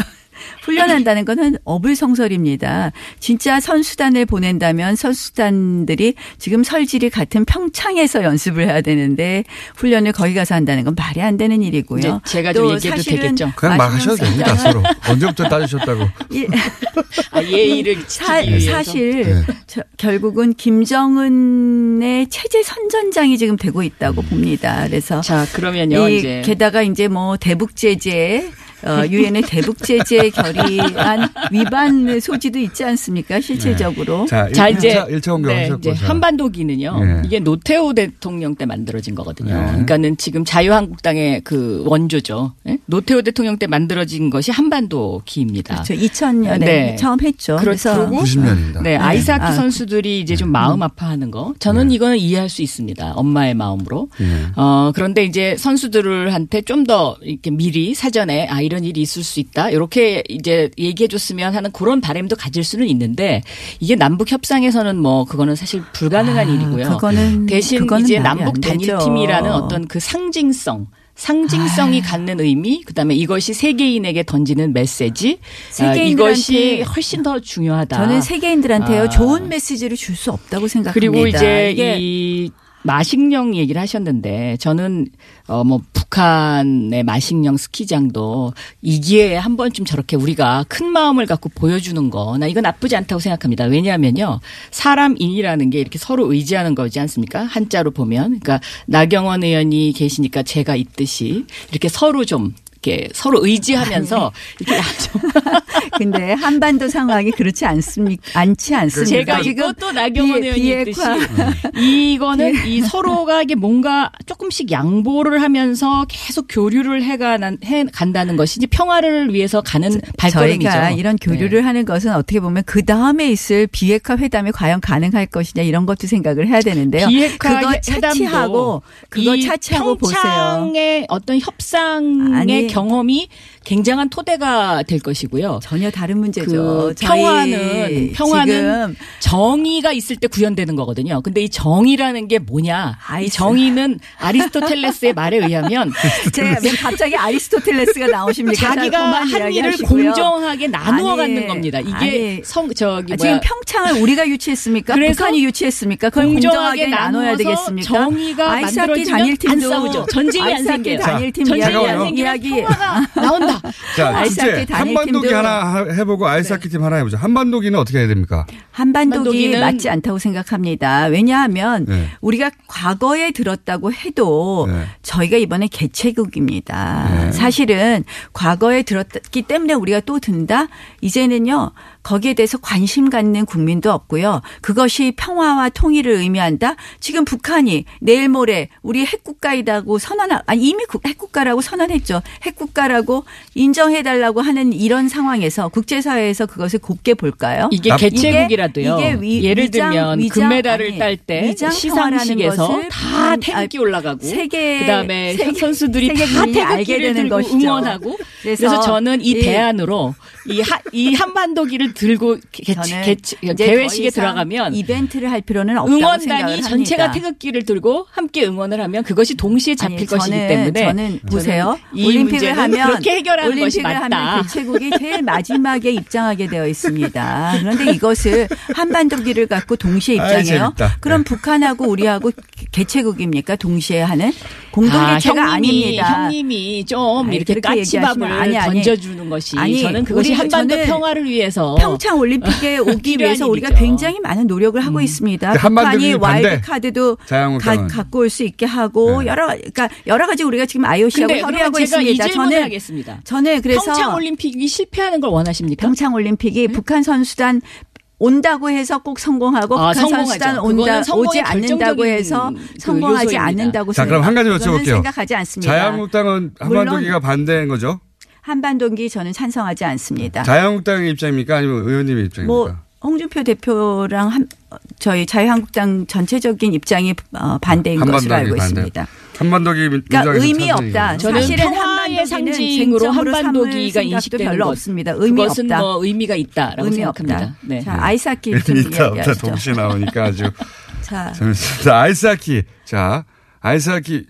훈련한다는 거는 어불성설입니다. 진짜 선수단을 보낸다면 선수단들이 지금 설질이 같은 평창에서 연습을 해야 되는데 훈련을 거기 가서 한다는 건 말이 안 되는 일이고요. 제가 좀또 얘기해도 되겠죠? 그냥 막 하셔도 됩니다, 서로. 언제부터 따지셨다고. 이- 아, 예의를 사. 사실 네. 저- 결국은 김정은의 체제 선전장이 지금 되고 있다고 봅니다. 그래서 자 그러면요 이 이제 게다가 이제 뭐 대북 제재 어, 유엔의 대북 제재 결의안 위반 소지도 있지 않습니까? 실질적으로. 자, 자 일- 이제 일차- 일차 공격 네, 하셨고, 이제 자. 한반도기는요. 예. 이게 노태우 대통령 때 만들어진 거거든요. 네. 그러니까는 지금 자유한국당의 그 원조죠. 예? 노태우 대통령 때 만들어진 것이 한반도기입니다. 그렇죠. 2000년에 네. 처음 했죠. 그래서 그렇고 90년입니다. 네, 아이스하키 아, 선수들이 이제 좀 마음 아파하는 거. 저는 이거는 이해할 수 있습니다. 엄마의 마음으로. 예. 어, 그런데 이제 선수들한테 좀 더 이렇게 미리 사전에 아, 이런 일이 있을 수 있다. 이렇게 이제 얘기해 줬으면 하는 그런 바람도 가질 수는 있는데 이게 남북 협상에서는 뭐 그거는 사실 불가능한 아, 일이고요. 그거는- 대신 그거는 이제 남북. 단일팀이라는 어떤 그 상징성 상징성이 갖는 의미, 그다음에 이것이 세계인에게 던지는 메시지, 아, 세계인들한테 이것이 훨씬 더 중요하다. 저는 세계인들한테요 아. 좋은 메시지를 줄 수 없다고 생각합니다. 그리고 이제 이 마식령 얘기를 하셨는데 저는 어 뭐 북한의 마식령 스키장도 이 기회에 한 번쯤 저렇게 우리가 큰 마음을 갖고 보여주는 거 나 이거 나쁘지 않다고 생각합니다. 왜냐하면요 사람인이라는 게 이렇게 서로 의지하는 거지 않습니까? 한자로 보면 그러니까 나경원 의원이 계시니까 제가 있듯이 이렇게 서로 좀 이렇게 서로 의지하면서 이렇게 좀 근데 한반도 상황이 그렇지 않습니까? 않지 않습니까? 제가 이것도 나경원 비- 의원이 비핵화. 이거는 이 서로가 이게 뭔가 조금씩 양보를 하면서 계속 교류를 해가 해 간다는 것이 이제 평화를 위해서 가는 발걸음이죠. 저희가 이런 교류를 하는 것은 어떻게 보면 그 다음에 있을 비핵화 회담이 과연 가능할 것이냐 이런 것도 생각을 해야 되는데요. 비핵화 그거 차치하고 그거 이 차치하고 보세요. 평창의 어떤 협상의 아니. 경험이 굉장한 토대가 될 것이고요. 전혀 다른 문제죠. 그 평화는 평화는 정의가 있을 때 구현되는 거거든요. 근데 이 정의라는 게 뭐냐? 이 아이스. 정의는 아리스토텔레스의 말에 의하면 제가 왜 갑자기 아리스토텔레스가 나오십니까? 자, 자기가 한 일을. 공정하게 나누어 아니, 갖는 겁니다. 이게 아니, 성 저기 아, 뭐야 지금 평창을 우리가 유치했습니까? 그래서 북한이 유치했습니까? 그걸 공정하게 공정하게 나눠야 되겠습니까? 정의가 만들어지면 단일팀도 안 싸우죠. 전쟁이 안 생겨요. 단일팀 자, 이야기. 이야기 평화가 나온다. 자, 단일팀도- 한반도기 하나 하- 해보고 아이스하키 팀 하나 해보자. 한반도기는 어떻게 해야 됩니까? 한반도기 한반도기는- 맞지 않다고 생각합니다. 왜냐하면 네. 우리가 과거에 들었다고 해도 네. 저희가 이번에 개최국입니다. 네. 사실은 과거에 들었기 때문에 우리가 또 든다. 이제는요 거기에 대해서 관심 갖는 국민도 없고요. 그것이 평화와 통일을 의미한다. 지금 북한이 내일 모레 우리 핵국가이다고 선언하 아니 이미 국- 핵국가라고 선언했죠. 핵국가라고 인정해 달라고 하는 이런 상황에서 국제사회에서 그것을 곱게 볼까요? 이게 개최국이라도요. 이게 위- 예를 위장- 들면 위장- 금메달을 딸 때 시상식에서 다 것을 태극기 반- 올라가고 세계 그다음에 세계- 선수들이 세계 다 태극기를 되는 들고 것이죠. 응원하고 그래서 그래서, 저는 이 이- 대안으로 이, 하, 이 한반도기를 들고 개, 저는 개, 이제 개회식에 들어가면 이벤트를 할 필요는 없다고 응원단이 합니다. 전체가 태극기를 들고 함께 응원을 하면 그것이 동시에 잡힐 아니, 것이기 저는- 때문에 저는 보세요. 이 올림픽을 하면 그렇게 해결하는 것이 올림픽을 맞다. 하면 개최국이 제일 마지막에 입장하게 되어 있습니다. 그런데 이것을 한반도기를 갖고 동시에 입장해요. 재밌다. 그럼 북한하고 우리하고 개최국입니까? 동시에 하는 공동 아, 형님이, 아닙니다. 형님이 좀 아니, 이렇게 까치밥을 아니, 아니. 던져주는 것이 아니, 저는 그것이 우리- 한반도 평화를 위해서 평창 올림픽에 오기 위해서 우리가 일이죠. 굉장히 많은 노력을 하고 있습니다. 한반도기 북한이 반대. 와일드 카드도 가. 갖고 올 수 있게 하고 여러 그러니까 여러 가지 우리가 지금 IOC하고 협의하고 있습니다. 저는 하겠습니다. 저는 그래서 평창 올림픽이 실패하는 걸 원하십니까? 평창 올림픽이 북한 선수단 온다고 해서 꼭 성공하고 아, 북한 성공하죠. 선수단 온다 오지 않는다고 해서 그 성공하지 요소입니다. 않는다고 자, 그럼 한 가지 여쭤볼게요. 생각하지 않습니다. 자유한국당은 한반도기가 반대인 거죠? 한반도기 저는 찬성하지 않습니다. 자유한국당의 입장입니까? 아니면 의원님의 입장입니까? 뭐 홍준표 대표랑 한, 저희 자유한국당 전체적인 입장이 어, 반대인 것으로 알고 반대. 있습니다. 한반도기 그러니까 의미. 없다. 저는 사실은 한반도기는 상징으로 한반도기가 인식되는 별로 것. 없습니다. 의미 그것은 없다. 뭐 의미가 있다라고 의미 생각합니다. 없다. 네. 자, 아이스하키 좀 있다 없다. 동시에 나오니까 아주 자, 재밌습니다. 아이스하키. 자, 아이스하키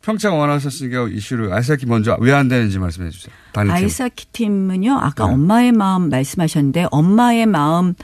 평창 원하셨으니까 이슈를 아이스하키 먼저 왜 안 되는지 말씀해 주세요. 아이스하키 팀은요. 아까 네. 엄마의 마음 말씀하셨는데 엄마의 마음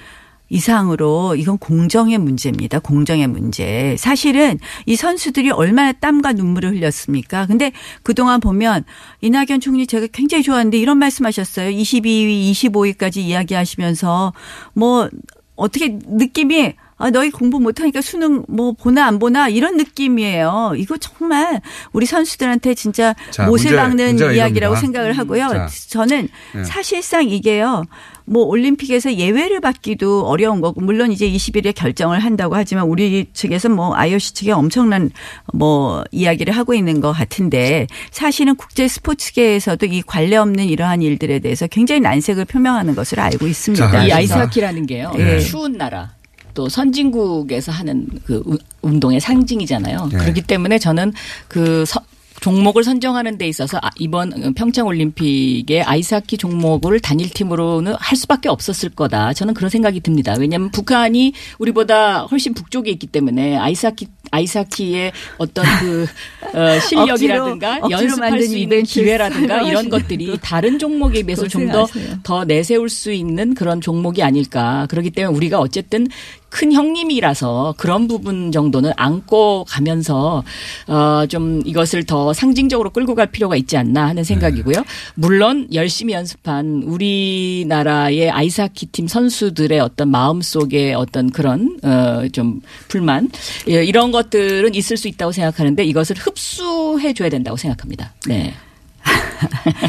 이상으로 이건 공정의 문제입니다. 공정의 문제. 사실은 이 선수들이 얼마나 땀과 눈물을 흘렸습니까? 근데 그동안 보면 이낙연 총리 제가 굉장히 좋아하는데 이런 말씀하셨어요. 22위, 25위까지 이야기하시면서 뭐 어떻게 느낌이 아, 너희 공부 못하니까 수능 뭐 보나 안 보나 이런 느낌이에요. 이거 정말 우리 선수들한테 진짜 자, 못을 박는 이야기라고 이겁니다. 생각을 하고요. 자. 저는 네. 사실상 이게요. 뭐 올림픽에서 예외를 받기도 어려운 거고 물론 이제 20일에 결정을 한다고 하지만 우리 측에서 뭐 IOC 측에 엄청난 뭐 이야기를 하고 있는 것 같은데 사실은 국제 스포츠계에서도 이 관례 없는 이러한 일들에 대해서 굉장히 난색을 표명하는 것으로 알고 있습니다. 자, 이. 아이스하키라는 게요. 네. 추운 나라. 또 선진국에서 하는 그 우- 운동의 상징이잖아요. 네. 그렇기 때문에 저는 그 서- 종목을 선정하는 데 있어서 아, 이번 평창 올림픽의 아이스하키 종목을 단일 팀으로는 할 수밖에 없었을 거다. 저는 그런 생각이 듭니다. 왜냐하면 북한이 우리보다 훨씬 북쪽에 있기 때문에 아이스하키 아이스하키의 어떤 그 어, 실력이라든가 억지로 연습할 만든 수 있는 기회라든가 이런 것들이 다른 종목에 비해서 좀 더. 더 내세울 수 있는 그런 종목이 아닐까. 그렇기 때문에 우리가 어쨌든 큰 형님이라서 그런 부분 정도는 안고 가면서 어좀 이것을 더 상징적으로 끌고 갈 필요가 있지 않나 하는 생각이고요. 물론 열심히 연습한 우리나라의 아이스하키 팀 선수들의 어떤 마음 속에 어떤 그런 어좀 불만 예, 이런 것들은 있을 수 있다고 생각하는데 이것을 흡수해 줘야 된다고 생각합니다. 네.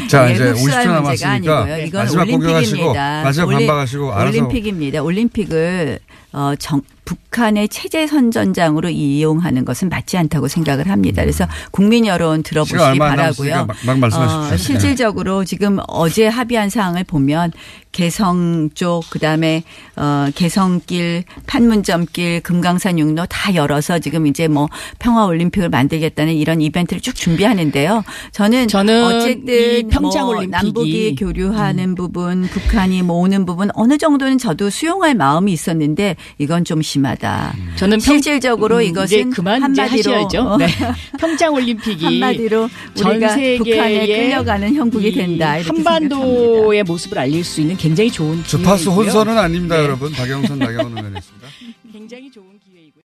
자, 예, 이제 흡수할 50초 문제가 남았으니까 아니고요. 이건 마지막 공격하시고 올림픽입니다. 마지막 반박하시고 알아서 올림픽입니다. 올림픽을 어, 정, 북한의 체제 선전장으로 이용하는 것은 맞지 않다고 생각을 합니다. 그래서 국민 여론 들어보시기 바라고요. 막- 막 말씀하십시오. 네. 어, 실질적으로 지금 어제 합의한 사항을 보면 개성 쪽 그다음에 어 개성길 판문점길 금강산 육로 다 열어서 지금 이제 뭐 평화 올림픽을 만들겠다는 이런 이벤트를 쭉 준비하는데요. 저는, 저는 어쨌든 이 평창 뭐 올림픽이 음. 남북이 교류하는 부분, 북한이 뭐 오는 부분 어느 정도는 저도 수용할 마음이 있었는데 이건 좀 심하다. 저는 평- 실질적으로 음, 이것은 그만 한마디로 하셔야죠. 어, 네. 평창 올림픽이 한마디로 전 우리가 세계에 북한에 끌려가는 형국이 이 된다. 이렇게 한반도의 모습을 알릴 수 있는 굉장히 좋은 주파수 기회이고요. 혼선은 아닙니다, 네. 여러분. 박영선, 나경원 의원이었습니다.